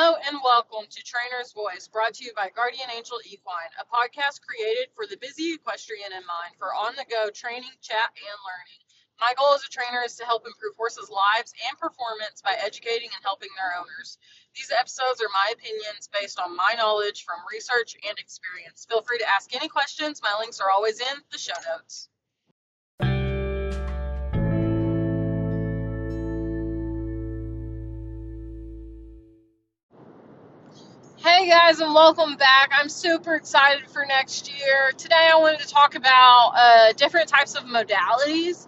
Hello and welcome to Trainer's Voice, brought to you by Guardian Angel Equine, a podcast created for the busy equestrian in mind for on the go training, chat, and learning. My goal as a trainer is to help improve horses' lives and performance by educating and helping their owners. These episodes are my opinions based on my knowledge from research and experience. Feel free to ask any questions. My links are always in the show notes. Hey guys, and welcome back. I'm super excited for next year. Today, I wanted to talk about uh, different types of modalities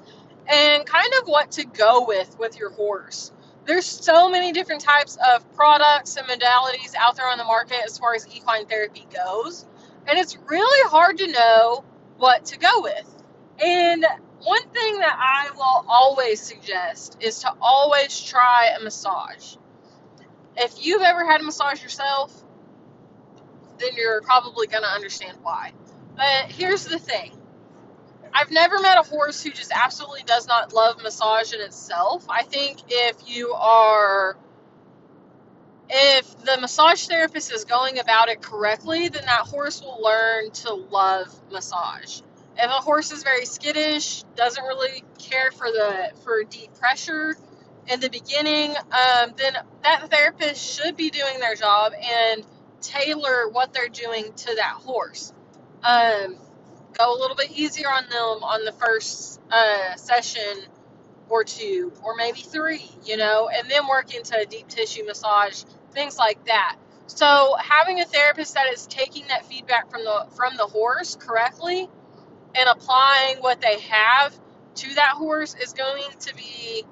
and kind of what to go with with your horse. There's so many different types of products and modalities out there on the market as far as equine therapy goes, and it's really hard to know what to go with. And one thing that I will always suggest is to always try a massage. If you've ever had a massage yourself, then you're probably going to understand why. But here's the thing I've never met a horse who just absolutely does not love massage in itself. I think if you are if the massage therapist is going about it correctly, then that horse will learn to love massage. If a horse is very skittish, doesn't really care for the for deep pressure in the beginning, um, then that therapist should be doing their job and tailor what they're doing to that horse. Um, go a little bit easier on them on the first uh, session or two, or maybe three, you know, and then work into a deep tissue massage, things like that. So having a therapist that is taking that feedback from the from the horse correctly and applying what they have to that horse is going to be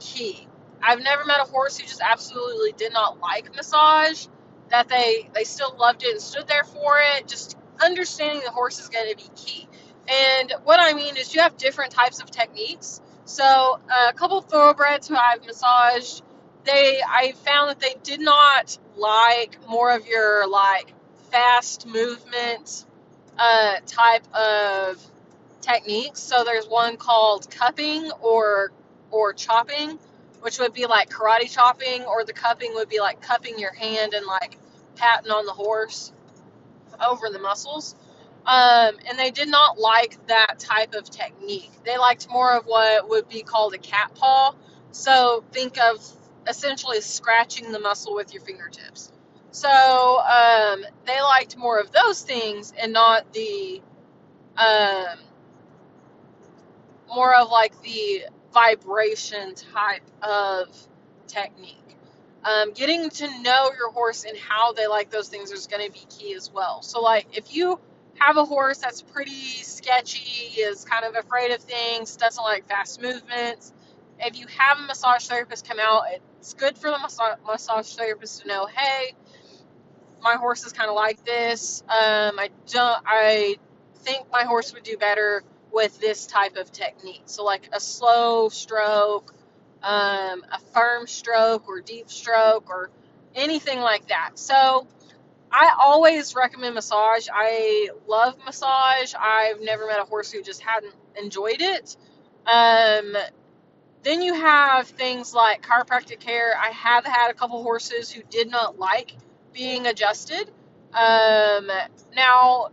key. I've never met a horse who just absolutely did not like massage that they they still loved it and stood there for it. Just understanding the horse is going to be key. And what I mean is, you have different types of techniques. So uh, a couple thoroughbreds who I've massaged, they I found that they did not like more of your like fast movement uh, type of techniques. So there's one called cupping or or chopping, which would be like karate chopping, or the cupping would be like cupping your hand and like patting on the horse over the muscles. Um, and they did not like that type of technique. They liked more of what would be called a cat paw. So think of essentially scratching the muscle with your fingertips. So um, they liked more of those things and not the um, more of like the vibration type of technique. Um, getting to know your horse and how they like those things is going to be key as well. So, like, if you have a horse that's pretty sketchy, is kind of afraid of things, doesn't like fast movements, if you have a massage therapist come out, it's good for the massage, massage therapist to know, hey, my horse is kind of like this. Um, I don't. I think my horse would do better with this type of technique. So, like a slow stroke um, a firm stroke or deep stroke or anything like that. So I always recommend massage. I love massage. I've never met a horse who just hadn't enjoyed it. Um, then you have things like chiropractic care. I have had a couple horses who did not like being adjusted. Um, now,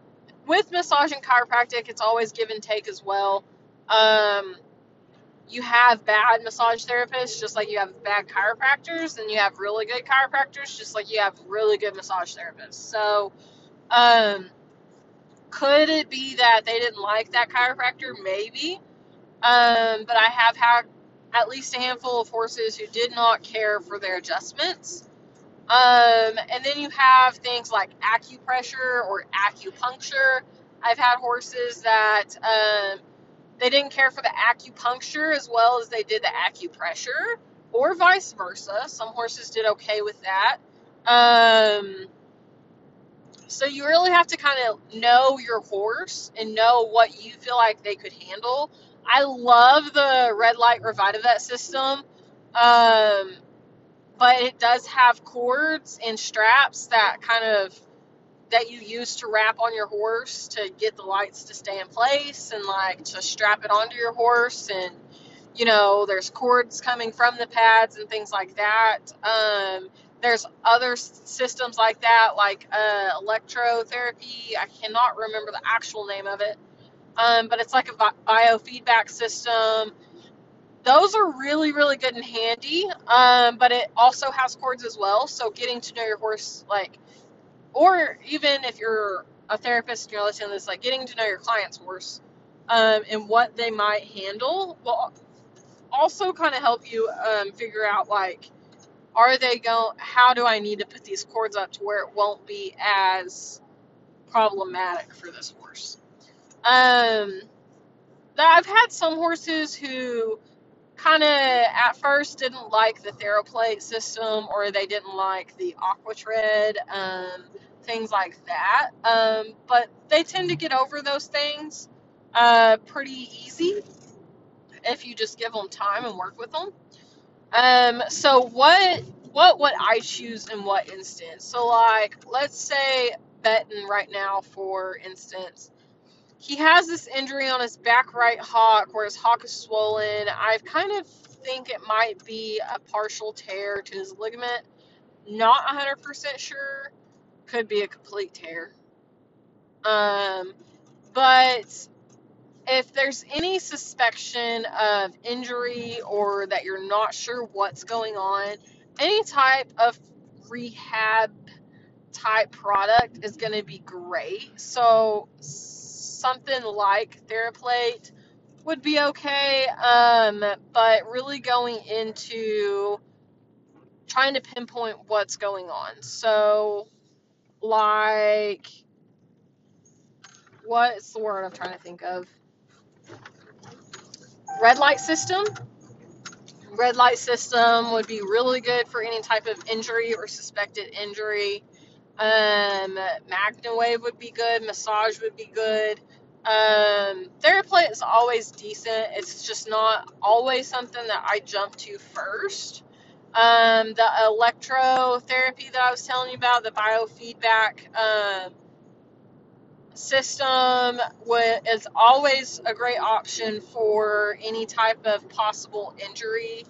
with massage and chiropractic, it's always give and take as well. Um, you have bad massage therapists just like you have bad chiropractors and you have really good chiropractors just like you have really good massage therapists. So um, could it be that they didn't like that chiropractor? Maybe. Um, but i have had at least a handful of horses who did not care for their adjustments. Um, and then you have things like acupressure or acupuncture. I've had horses that um, they didn't care for the acupuncture as well as they did the acupressure, or vice versa. Some horses did okay with that. Um, so you really have to kind of know your horse and know what you feel like they could handle. I love the red light Revitavet system, um, but it does have cords and straps that kind of that you use to wrap on your horse to get the lights to stay in place and like to strap it onto your horse and you know there's cords coming from the pads and things like that um, There's other systems like that, like uh, electrotherapy. I cannot remember the actual name of it, um, but it's like a biofeedback system. Those are really, really good and handy, um, but it also has cords as well. So getting to know your horse, like, or even if you're a therapist and you're listening to this, like getting to know your client's horse um, and what they might handle will also kind of help you um, figure out like are they going how do i need to put these cords up to where it won't be as problematic for this horse? Um i've had some horses who kind of at first didn't like the theraplate system or they didn't like the aquatred um, things like that um, but they tend to get over those things uh, pretty easy if you just give them time and work with them um, so what what would I choose in what instance? So like let's say Benton right now, for instance, he has this injury on his back right hock where his hock is swollen. I kind of think it might be a partial tear to his ligament. Not 100% sure. Could be a complete tear. Um, but if there's any suspicion of injury or that you're not sure what's going on, any type of rehab type product is going to be great. So something like Theraplate would be okay, um, but really going into trying to pinpoint what's going on. So, like, what's the word I'm trying to think of? red light system. Red light system would be really good for any type of injury or suspected injury. Um, MagnaWave would be good. Massage would be good. Um, Theraplate is always decent. It's just not always something that I jump to first. Um, the electrotherapy that I was telling you about, the biofeedback, um, system is always a great option for any type of possible injury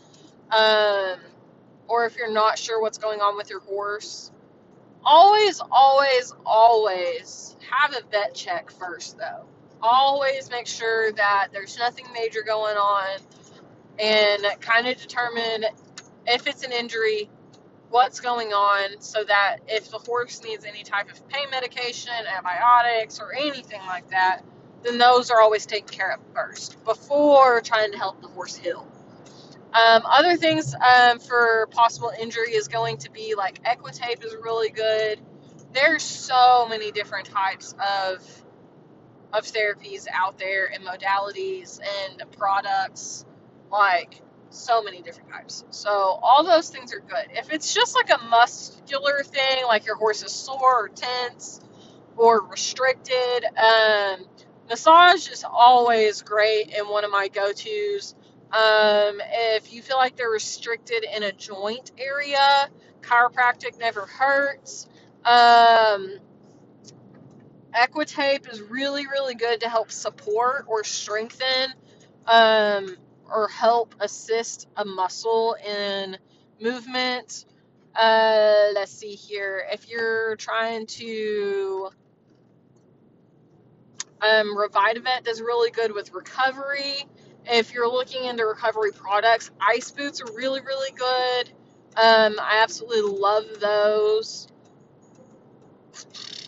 um, or if you're not sure what's going on with your horse. Always always always have a vet check first though. Always make sure that there's nothing major going on and kind of determine if it's an injury what's going on so that if the horse needs any type of pain medication, antibiotics, or anything like that, then those are always taken care of first before trying to help the horse heal. Um, other things um, for possible injury is going to be like Equitape is really good. There's so many different types of of therapies out there and modalities and products. Like so many different types. So all those things are good. If it's just like a muscular thing, like your horse is sore or tense or restricted, um, massage is always great and one of my go-tos. Um, if you feel like they're restricted in a joint area, chiropractic never hurts. Um, Equitape is really, really good to help support or strengthen um, or help assist a muscle in movement. Uh, let's see here. If you're trying to, um, Revitavet does really good with recovery. If you're looking into recovery products, ice boots are really, really good. Um, I absolutely love those.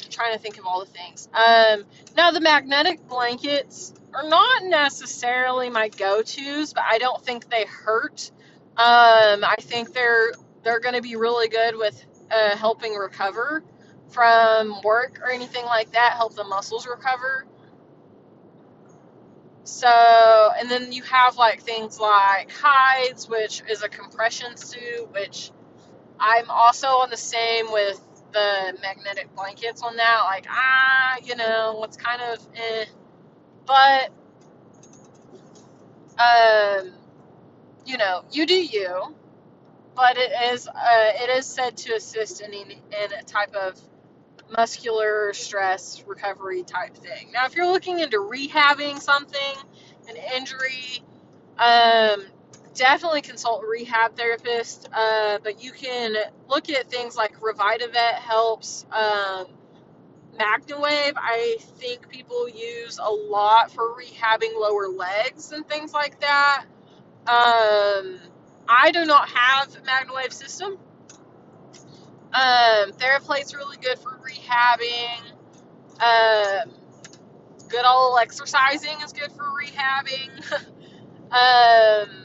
trying to think of all the things. Um, now the magnetic blankets are not necessarily my go-tos, but I don't think they hurt. Um, I think they're they're going to be really good with uh, helping recover from work or anything like that. Help the muscles recover. So, and then you have like things like hides, which is a compression suit, which I'm also on the same with the magnetic blankets on that. Like, ah, you know, it's kind of eh but um, you know, you do you. But it is uh, it is said to assist in in a type of muscular stress recovery type thing. Now, if you're looking into rehabbing something, an injury, um, definitely consult a rehab therapist. Uh, but you can look at things like Revitavet helps. Um, MagnaWave, I think people use a lot for rehabbing lower legs and things like that. Um, I do not have MagnaWave system. Um, TheraPlate's really good for rehabbing. Um, good old exercising is good for rehabbing. um,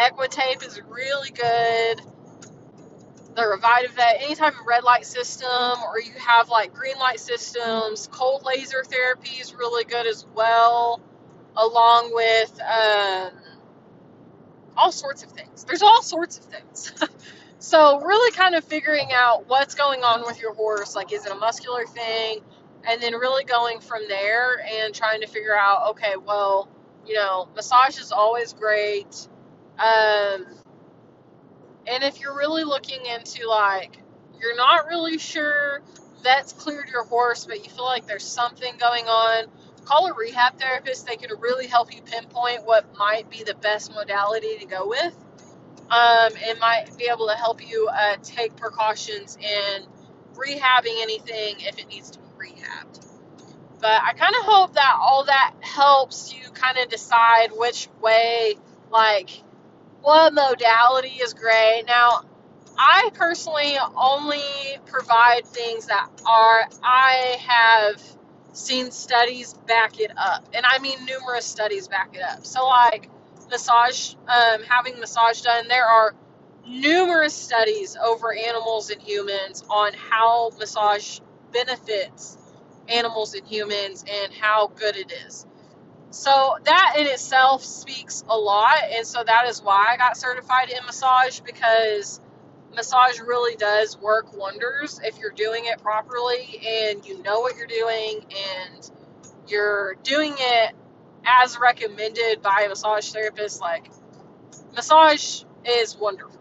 Equitape is really good. The Revitavet, any type of red light system, or you have like green light systems. Cold laser therapy is really good as well, along with um, all sorts of things. There's all sorts of things. so, really kind of figuring out what's going on with your horse. Like, is it a muscular thing? And then really going from there and trying to figure out, okay, well, you know, massage is always great. Um, and if you're really looking into like, you're not really sure that's cleared your horse, but you feel like there's something going on, call a rehab therapist. They can really help you pinpoint what might be the best modality to go with. Um, and might be able to help you uh, take precautions in rehabbing anything if it needs to be rehabbed. But I kind of hope that all that helps you kind of decide which way, like, what modality is great. Now, I personally only provide things that are, I have seen studies back it up. And I mean numerous studies back it up. So, like massage, um, having massage done, there are numerous studies over animals and humans on how massage benefits animals and humans and how good it is. So that in itself speaks a lot, and so that is why I got certified in massage because massage really does work wonders if you're doing it properly and you know what you're doing and you're doing it as recommended by a massage therapist. Like, massage is wonderful.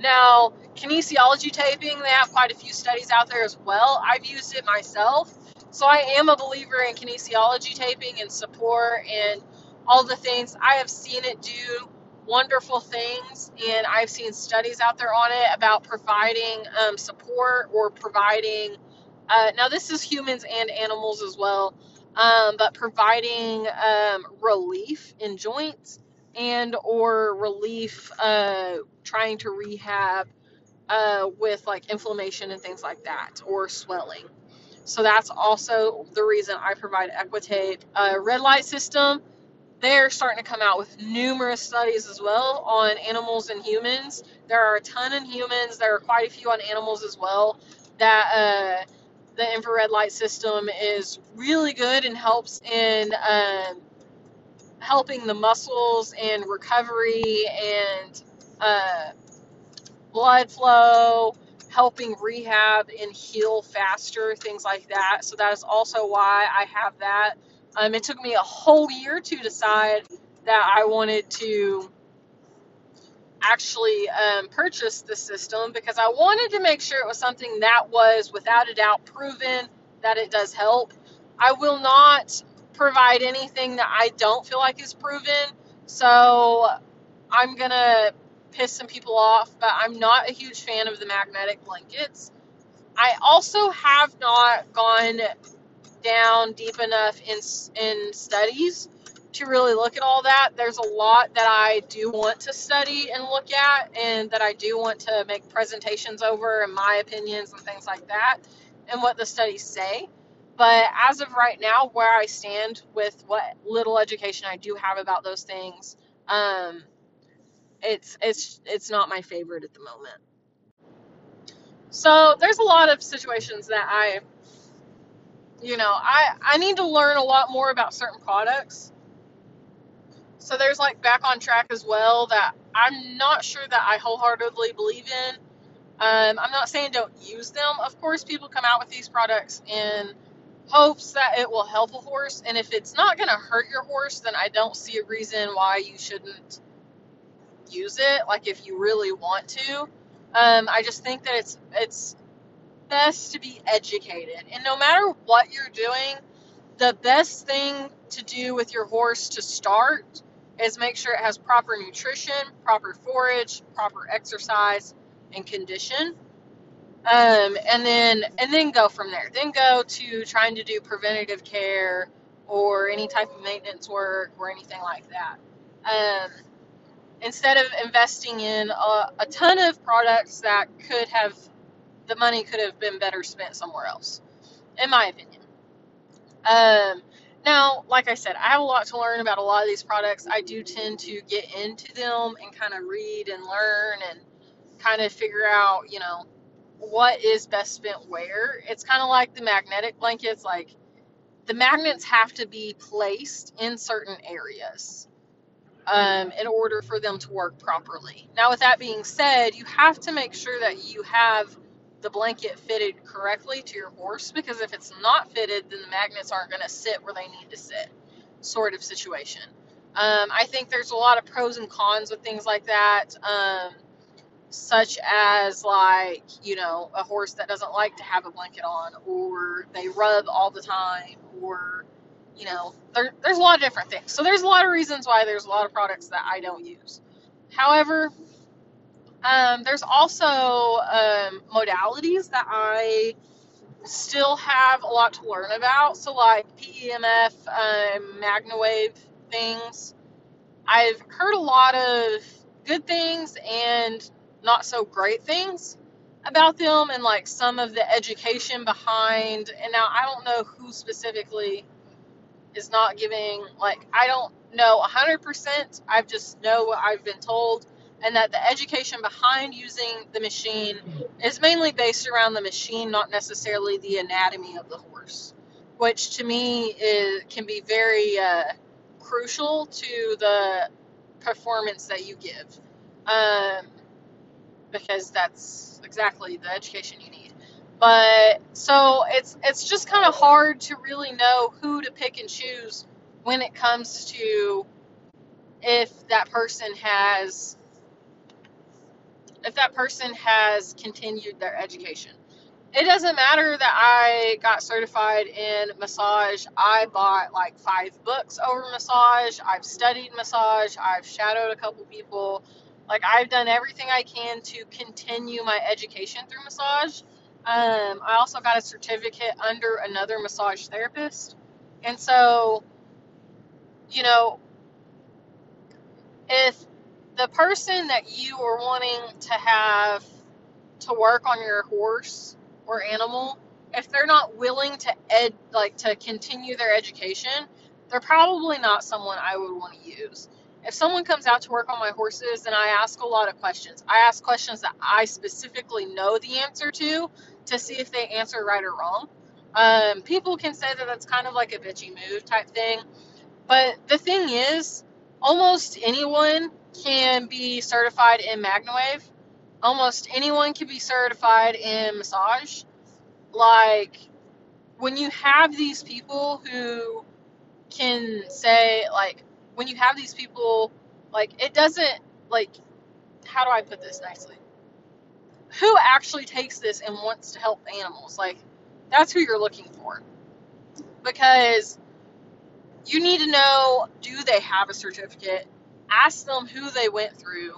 Now, kinesiology taping, they have quite a few studies out there as well. I've used it myself. So I am a believer in kinesiology taping and support and all the things. I have seen it do wonderful things, and I've seen studies out there on it about providing um, support or providing. Uh, now, this is humans and animals as well, um, but providing um, relief in joints and or relief uh, trying to rehab uh, with like inflammation and things like that or swelling. So that's also the reason I provide Equitape. Uh, red light system they're starting to come out with numerous studies as well on animals and humans. There are a ton in humans. There are quite a few on animals as well. That uh, the infrared light system is really good and helps in um, helping the muscles and recovery and uh, blood flow, helping rehab and heal faster, things like that. So that is also why I have that. Um, it took me a whole year to decide that I wanted to actually um, purchase the system because I wanted to make sure it was something that was without a doubt proven that it does help. I will not provide anything that I don't feel like is proven. So I'm going to piss some people off, but I'm not a huge fan of the magnetic blankets. I also have not gone down deep enough in in studies to really look at all that. There's a lot that I do want to study and look at, and that I do want to make presentations over, and my opinions and things like that, and what the studies say. But as of right now, where I stand with what little education I do have about those things, um, it's it's it's not my favorite at the moment. So there's a lot of situations that I you know, I I need to learn a lot more about certain products. So there's like back on track as well that I'm not sure that I wholeheartedly believe in. Um, I'm not saying don't use them. Of course, people come out with these products in hopes that it will help a horse, and if it's not going to hurt your horse, then I don't see a reason why you shouldn't use it. Like if you really want to, um, I just think that it's it's best to be educated. And no matter what you're doing, the best thing to do with your horse to start is make sure it has proper nutrition, proper forage, proper exercise, and condition. Um, and then and then go from there. Then go to trying to do preventative care or any type of maintenance work or anything like that. Um, instead of investing in a, a ton of products that could have the money could have been better spent somewhere else, in my opinion. Um, now, like I said, I have a lot to learn about a lot of these products. I do tend to get into them and kind of read and learn and kind of figure out, you know, what is best spent where. It's kind of like the magnetic blankets. Like the magnets have to be placed in certain areas um, in order for them to work properly. Now, with that being said, you have to make sure that you have the blanket fitted correctly to your horse because if it's not fitted, then the magnets aren't going to sit where they need to sit, sort of situation. Um, I think there's a lot of pros and cons with things like that, um, such as like you know a horse that doesn't like to have a blanket on, or they rub all the time, or you know there, there's a lot of different things. So there's a lot of reasons why there's a lot of products that I don't use. However, um, there's also um, modalities that I still have a lot to learn about. So, like PEMF, um, MagnaWave things. I've heard a lot of good things and not so great things about them, and like some of the education behind. And now I don't know who specifically is not giving, like, I don't know 100%. I've just know what I've been told and that the education behind using the machine is mainly based around the machine, not necessarily the anatomy of the horse, which to me is, can be very uh, crucial to the performance that you give, um, because that's exactly the education you need. But so it's it's just kind of hard to really know who to pick and choose when it comes to if that person has if that person has continued their education. It doesn't matter that I got certified in massage. I bought like five books over massage. I've studied massage. I've shadowed a couple people. Like I've done everything I can to continue my education through massage. Um, I also got a certificate under another massage therapist. And so, you know, if the person that you are wanting to have to work on your horse or animal, if they're not willing to ed like to continue their education, they're probably not someone I would want to use. If someone comes out to work on my horses, then I ask a lot of questions. I ask questions that I specifically know the answer to to see if they answer right or wrong. Um, people can say that that's kind of like a bitchy move type thing, but the thing is, almost anyone can be certified in MagnaWave. Almost anyone can be certified in massage. Like, when you have these people who can say, like, when you have these people, like, it doesn't, like, how do I put this nicely? Who actually takes this and wants to help animals? Like, that's who you're looking for. Because you need to know do they have a certificate? Ask them who they went through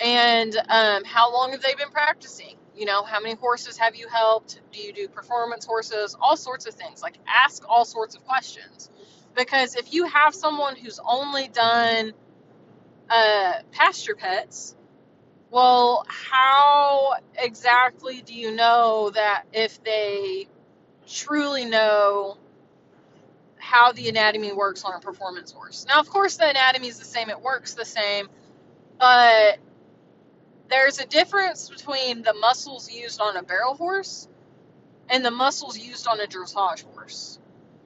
and um, how long have they been practicing. You know, how many horses have you helped? Do you do performance horses? All sorts of things. Like, ask all sorts of questions. Because if you have someone who's only done uh, pasture pets, well, how exactly do you know that if they truly know how the anatomy works on a performance horse. Now, of course, the anatomy is the same, it works the same, but there's a difference between the muscles used on a barrel horse and the muscles used on a dressage horse.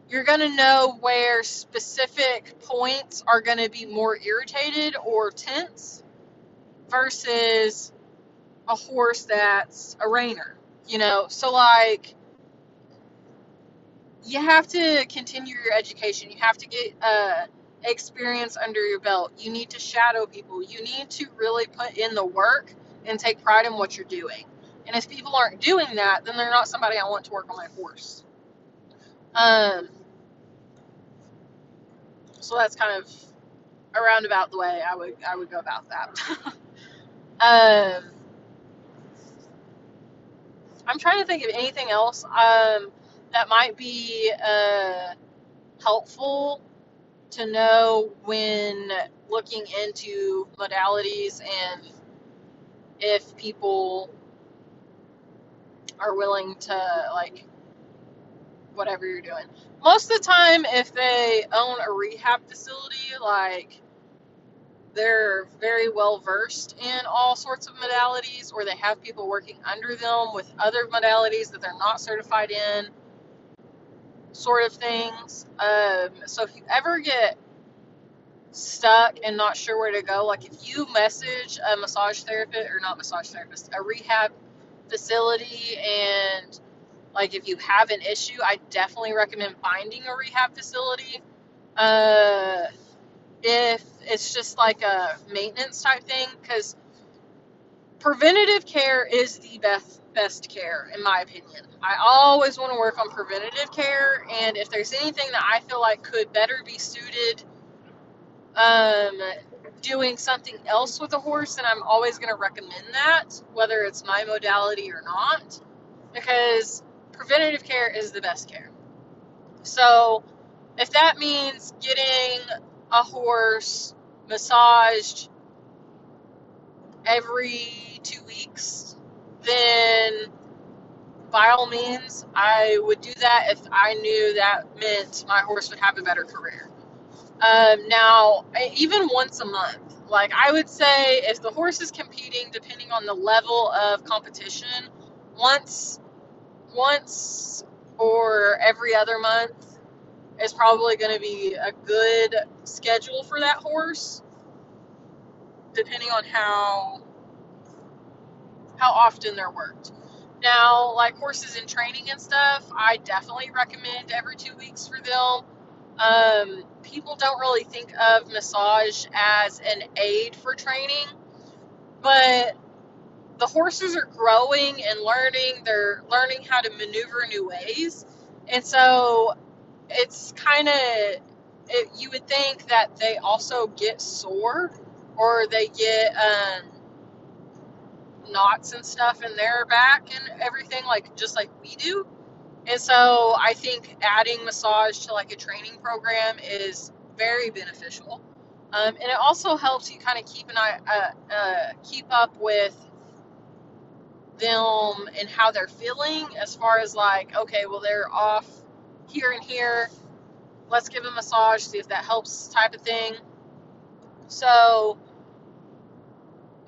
You're going to know where specific points are going to be more irritated or tense versus a horse that's a reiner. You know, so like you have to continue your education. You have to get uh, experience under your belt. You need to shadow people. You need to really put in the work and take pride in what you're doing. And if people aren't doing that, then they're not somebody I want to work on my horse. Um, so that's kind of around about the way I would I would go about that. um, I'm trying to think of anything else um, that might be uh, helpful to know when looking into modalities and if people are willing to like whatever you're doing. Most of the time, if they own a rehab facility, like they're very well versed in all sorts of modalities, or they have people working under them with other modalities that they're not certified in, sort of things. Um, so if you ever get stuck and not sure where to go, like if you message a massage therapist, or not massage therapist, a rehab facility and like if you have an issue, I definitely recommend finding a rehab facility. Uh, if it's just like a maintenance type thing, because preventative care is the best best care in my opinion. I always want to work on preventative care, and if there's anything that I feel like could better be suited, um, doing something else with a horse, then I'm always going to recommend that, whether it's my modality or not, because preventative care is the best care. So, if that means getting a horse massaged every two weeks, then by all means, I would do that if I knew that meant my horse would have a better career. Um, now, even once a month, like I would say, if the horse is competing, depending on the level of competition, once, once or every other month is probably going to be a good schedule for that horse, depending on how how often they're worked. Now, like horses in training and stuff, I definitely recommend every two weeks for them. Um, people don't really think of massage as an aid for training, but the horses are growing and learning. They're learning how to maneuver new ways. And so it's kind of, it, you would think that they also get sore or they get um, knots and stuff in their back and everything, like just like we do. And so I think adding massage to like a training program is very beneficial. Um, and it also helps you kind of keep an eye, uh, uh, keep up with them and how they're feeling as far as like, okay, well, they're off here and here. Let's give a massage, see if that helps, type of thing. So,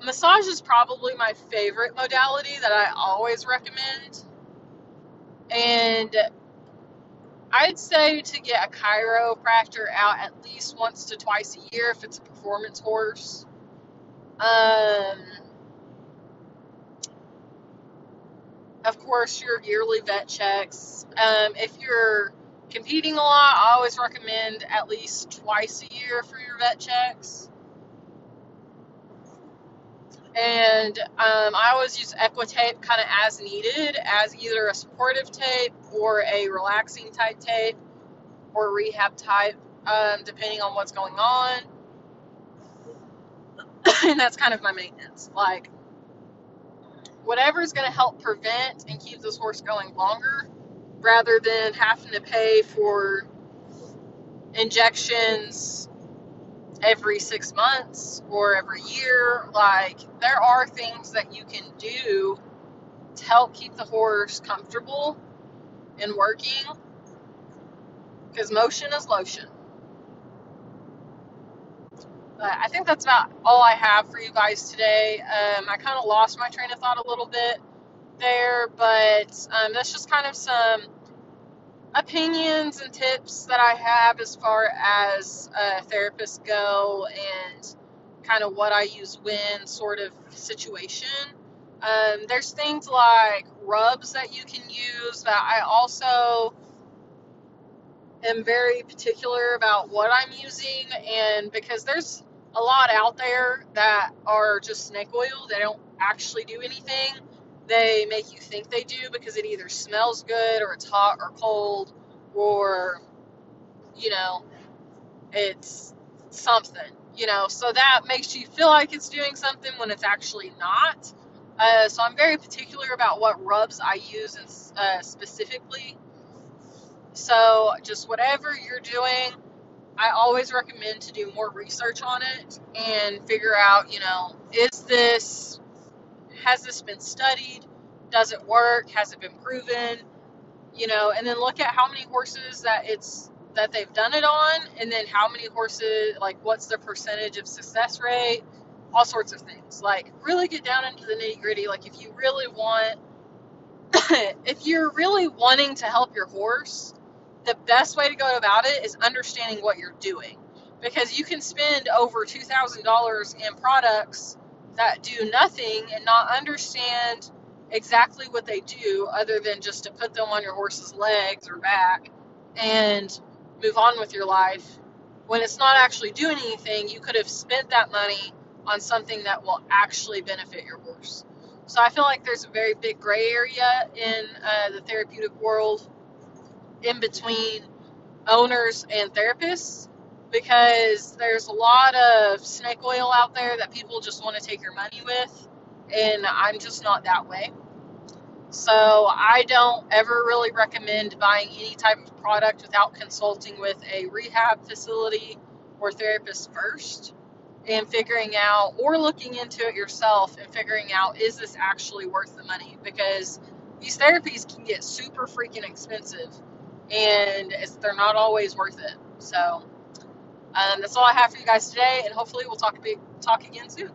massage is probably my favorite modality that I always recommend. And I'd say to get a chiropractor out at least once to twice a year if it's a performance horse. Um, of course, your yearly vet checks. Um, if you're competing a lot, I always recommend at least twice a year for your vet checks. And um, I always use Equitape kind of as needed, as either a supportive tape or a relaxing type tape or rehab type, um, depending on what's going on. and that's kind of my maintenance. Like, whatever is going to help prevent and keep this horse going longer rather than having to pay for injections every six months or every year. Like, there are things that you can do to help keep the horse comfortable and working because motion is lotion. But I think that's about all I have for you guys today. Um, I kind of lost my train of thought a little bit there, but um, that's just kind of some opinions and tips that I have as far as uh, therapists go and kind of what I use when sort of situation. Um, there's things like rubs that you can use that I also am very particular about what I'm using, and because there's a lot out there that are just snake oil, they don't actually do anything. They make you think they do because it either smells good or it's hot or cold or, you know, it's something. you know, so that makes you feel like it's doing something when it's actually not. Uh, so I'm very particular about what rubs I use uh, specifically. So just whatever you're doing, I always recommend to do more research on it and figure out, you know, is this has this been studied? Does it work? Has it been proven? You know, and then look at how many horses that it's that they've done it on, and then how many horses, like what's the percentage of success rate, all sorts of things. Like really get down into the nitty gritty. Like if you really want, if you're really wanting to help your horse, the best way to go about it is understanding what you're doing, because you can spend over two thousand dollars in products that do nothing and not understand exactly what they do other than just to put them on your horse's legs or back and move on with your life. When it's not actually doing anything you could have spent that money on something that will actually benefit your horse. So i feel like there's a very big gray area in uh, the therapeutic world in between owners and therapists because there's a lot of snake oil out there that people just want to take your money with, and I'm just not that way. So I don't ever really recommend buying any type of product without consulting with a rehab facility or therapist first and figuring out or looking into it yourself and figuring out is this actually worth the money because these therapies can get super freaking expensive and they're not always worth it. So um, that's all I have for you guys today, and hopefully we'll talk talk again soon.